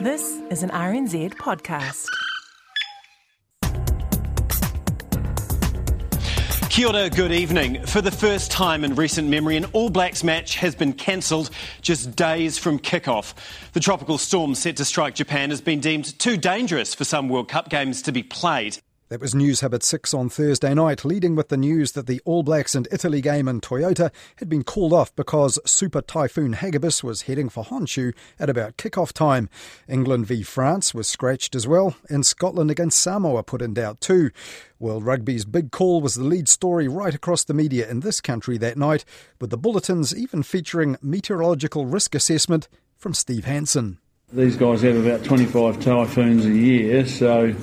This is an RNZ podcast. Kia ora, good evening. For the first time in recent memory, an All Blacks match has been cancelled just days from kick-off. The tropical storm set to strike Japan has been deemed too dangerous for some World Cup games to be played. That was Newshub at 6 on Thursday night, leading with the news that the All Blacks and Italy game in Toyota had been called off because Super Typhoon Hagibis was heading for Honshu at about kick-off time. England v France was scratched as well, and Scotland against Samoa put in doubt too. World Rugby's big call was the lead story right across the media in this country that night, with the bulletins even featuring meteorological risk assessment from Steve Hansen. These guys have about 25 typhoons a year, so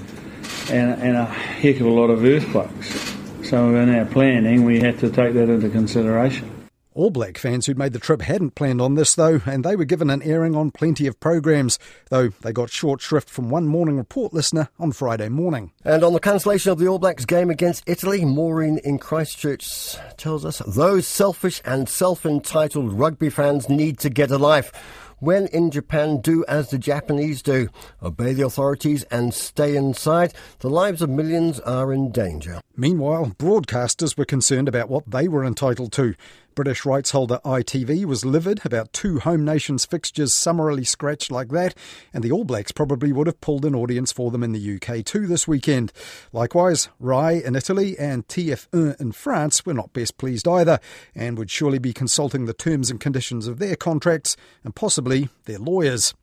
and, and a heck of a lot of earthquakes. So in our planning, we had to take that into consideration. All Black fans who'd made the trip hadn't planned on this, though, and they were given an airing on plenty of programs, though they got short shrift from one morning report listener on Friday morning. And on the cancellation of the All Blacks game against Italy, Maureen in Christchurch tells us those selfish and self entitled rugby fans need to get a life. When in Japan, do as the Japanese do obey the authorities and stay inside. The lives of millions are in danger. Meanwhile, broadcasters were concerned about what they were entitled to. British rights holder ITV was livid about two home nations fixtures summarily scratched like that, and the All Blacks probably would have pulled an audience for them in the UK too this weekend. Likewise, Rai in Italy and TF1 in France were not best pleased either, and would surely be consulting the terms and conditions of their contracts and possibly their lawyers.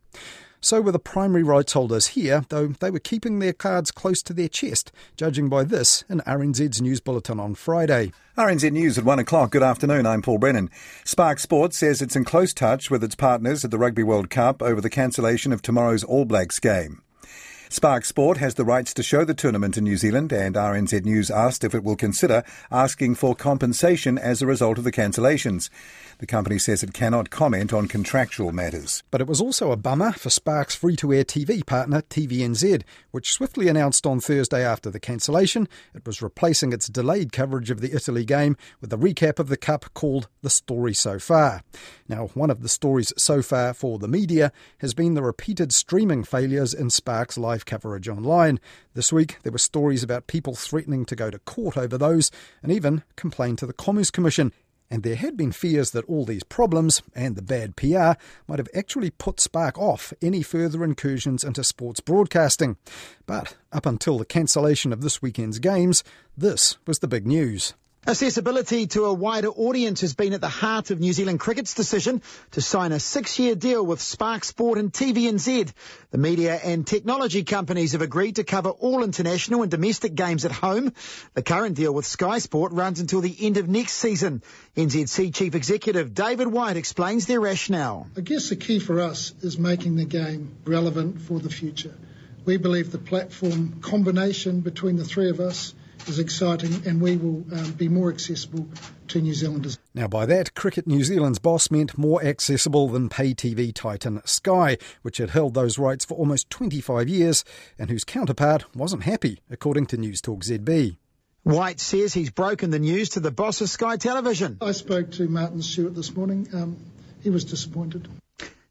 So were the primary rights holders here, though they were keeping their cards close to their chest, judging by this in RNZ's news bulletin on Friday. RNZ News at 1 o'clock. Good afternoon. I'm Paul Brennan. Spark Sports says it's in close touch with its partners at the Rugby World Cup over the cancellation of tomorrow's All Blacks game. Spark Sport has the rights to show the tournament in New Zealand, and RNZ News asked if it will consider asking for compensation as a result of the cancellations. The company says it cannot comment on contractual matters. But it was also a bummer for Spark's free to air TV partner, TVNZ, which swiftly announced on Thursday after the cancellation it was replacing its delayed coverage of the Italy game with a recap of the Cup called The Story So Far. Now, one of the stories so far for the media has been the repeated streaming failures in Spark's live coverage online. This week, there were stories about people threatening to go to court over those and even complain to the Commerce Commission and there had been fears that all these problems and the bad PR might have actually put Spark off any further incursions into sports broadcasting. But up until the cancellation of this weekend's games, this was the big news. Accessibility to a wider audience has been at the heart of New Zealand Cricket's decision to sign a six-year deal with Spark Sport and TVNZ. The media and technology companies have agreed to cover all international and domestic games at home. The current deal with Sky Sport runs until the end of next season. NZC Chief Executive David White explains their rationale. I guess the key for us is making the game relevant for the future. We believe the platform combination between the three of us is exciting and we will um, be more accessible to New Zealanders. Now, by that, Cricket New Zealand's boss meant more accessible than pay TV titan Sky, which had held those rights for almost 25 years and whose counterpart wasn't happy, according to News Talk ZB. White says he's broken the news to the boss of Sky Television. I spoke to Martin Stewart this morning. Um, he was disappointed.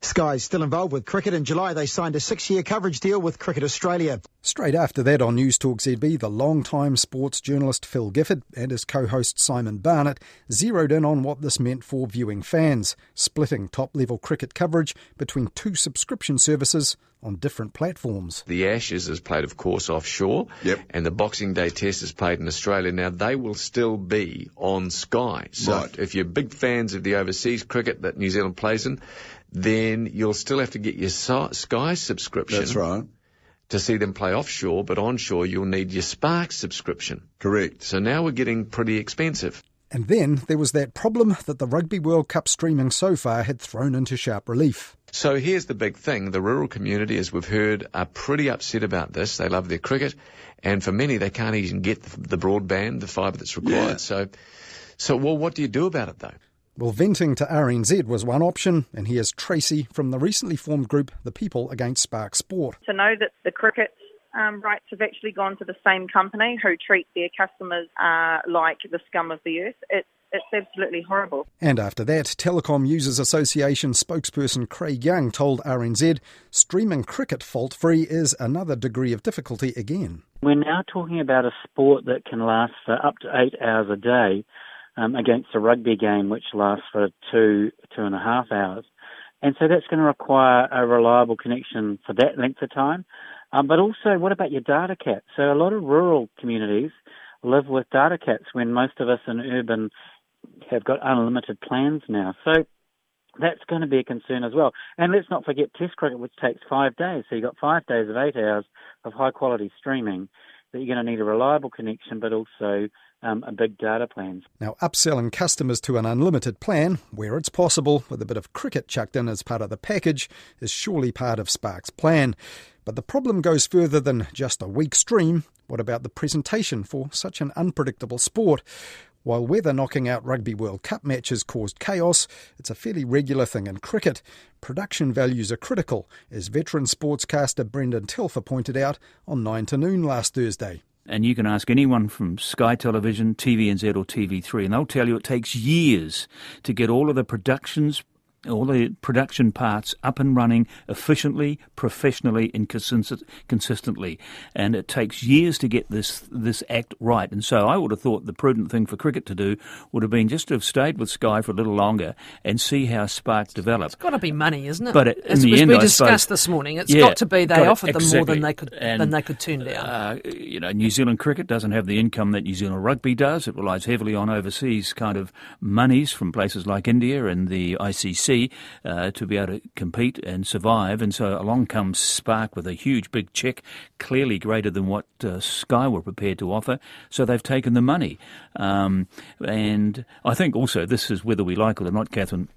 Sky's still involved with cricket. In July, they signed a six year coverage deal with Cricket Australia. Straight after that on News Talk ZB, the long-time sports journalist Phil Gifford and his co host Simon Barnett zeroed in on what this meant for viewing fans, splitting top level cricket coverage between two subscription services on different platforms. The Ashes is played, of course, offshore, yep. and the Boxing Day Test is played in Australia. Now, they will still be on Sky. So, right. if you're big fans of the overseas cricket that New Zealand plays in, then you'll still have to get your Sky subscription. That's right. To see them play offshore, but onshore you'll need your Spark subscription. Correct. So now we're getting pretty expensive. And then there was that problem that the Rugby World Cup streaming so far had thrown into sharp relief. So here's the big thing. The rural community, as we've heard, are pretty upset about this. They love their cricket. And for many, they can't even get the broadband, the fibre that's required. Yeah. So, so, well, what do you do about it though? Well, venting to RNZ was one option, and here's Tracy from the recently formed group The People Against Spark Sport. To know that the cricket um, rights have actually gone to the same company who treat their customers uh, like the scum of the earth, it's it's absolutely horrible. And after that, Telecom Users Association spokesperson Craig Young told RNZ streaming cricket fault free is another degree of difficulty again. We're now talking about a sport that can last for up to eight hours a day um, against a rugby game which lasts for two, two and a half hours. And so that's going to require a reliable connection for that length of time. Um, but also, what about your data cap? So a lot of rural communities live with data caps when most of us in urban have got unlimited plans now. So that's going to be a concern as well. And let's not forget Test cricket, which takes five days. So you've got five days of eight hours of high quality streaming that you're going to need a reliable connection, but also um, a big data plan. Now, upselling customers to an unlimited plan, where it's possible, with a bit of cricket chucked in as part of the package, is surely part of Spark's plan. But the problem goes further than just a weak stream. What about the presentation for such an unpredictable sport? While weather knocking out Rugby World Cup matches caused chaos, it's a fairly regular thing in cricket. Production values are critical, as veteran sportscaster Brendan Telfer pointed out on 9 to noon last Thursday. And you can ask anyone from Sky Television, TVNZ, or TV3, and they'll tell you it takes years to get all of the productions all the production parts up and running efficiently, professionally, and consistently. And it takes years to get this this act right. And so I would have thought the prudent thing for cricket to do would have been just to have stayed with Sky for a little longer and see how Spark developed. It's got to be money, isn't it? But in as, the as end, we discussed suppose, this morning, it's yeah, got to be they offered exactly. them more than they could and, than they could turn down. Uh, you know, New Zealand cricket doesn't have the income that New Zealand rugby does. It relies heavily on overseas kind of monies from places like India and the ICC. Uh, to be able to compete and survive. And so along comes Spark with a huge big check, clearly greater than what uh, Sky were prepared to offer. So they've taken the money. Um, and I think also this is whether we like it or not, Kathryn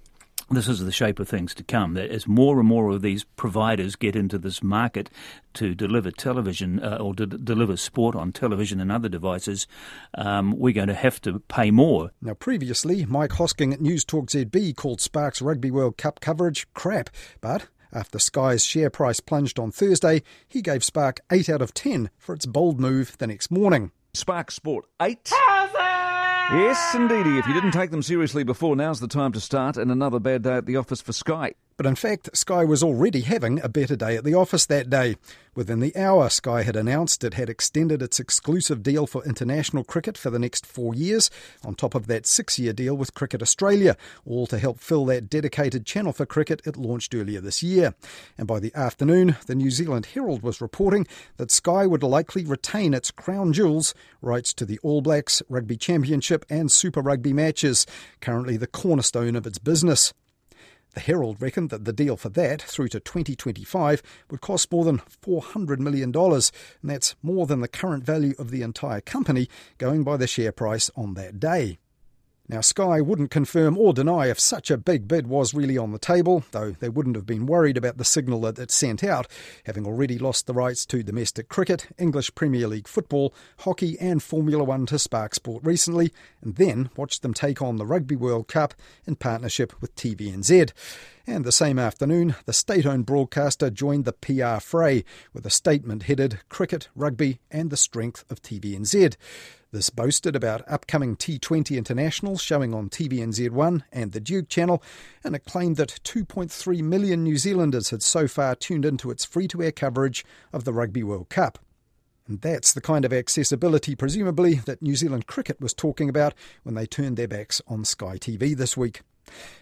this is the shape of things to come. That as more and more of these providers get into this market to deliver television uh, or to deliver sport on television and other devices, um, we're going to have to pay more. Now, previously, Mike Hosking at News Talk ZB called Sparks Rugby World Cup coverage crap, but after Sky's share price plunged on Thursday, he gave Spark 8 out of 10 for its bold move the next morning. Spark Sport 8. Yes, indeedy. If you didn't take them seriously before, now's the time to start, and another bad day at the office for Sky. But in fact, Sky was already having a better day at the office that day. Within the hour, Sky had announced it had extended its exclusive deal for international cricket for the next four years, on top of that six year deal with Cricket Australia, all to help fill that dedicated channel for cricket it launched earlier this year. And by the afternoon, the New Zealand Herald was reporting that Sky would likely retain its crown jewels, rights to the All Blacks, Rugby Championship, and Super Rugby matches, currently the cornerstone of its business. The Herald reckoned that the deal for that through to 2025 would cost more than $400 million, and that's more than the current value of the entire company, going by the share price on that day. Now, Sky wouldn't confirm or deny if such a big bid was really on the table, though they wouldn't have been worried about the signal that it sent out, having already lost the rights to domestic cricket, English Premier League football, hockey, and Formula One to Spark Sport recently, and then watched them take on the Rugby World Cup in partnership with TVNZ. And the same afternoon, the state owned broadcaster joined the PR fray with a statement headed Cricket, Rugby, and the Strength of TVNZ. This boasted about upcoming T20 internationals showing on TVNZ1 and the Duke channel, and it claimed that 2.3 million New Zealanders had so far tuned into its free to air coverage of the Rugby World Cup. And that's the kind of accessibility, presumably, that New Zealand cricket was talking about when they turned their backs on Sky TV this week.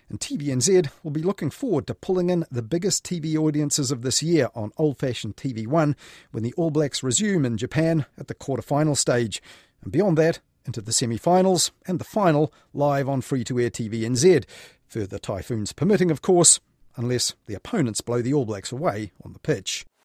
And TVNZ will be looking forward to pulling in the biggest TV audiences of this year on old fashioned TV1 when the All Blacks resume in Japan at the quarter-final stage. And beyond that, into the semi finals and the final live on free to air TVNZ. Further typhoons permitting, of course, unless the opponents blow the All Blacks away on the pitch.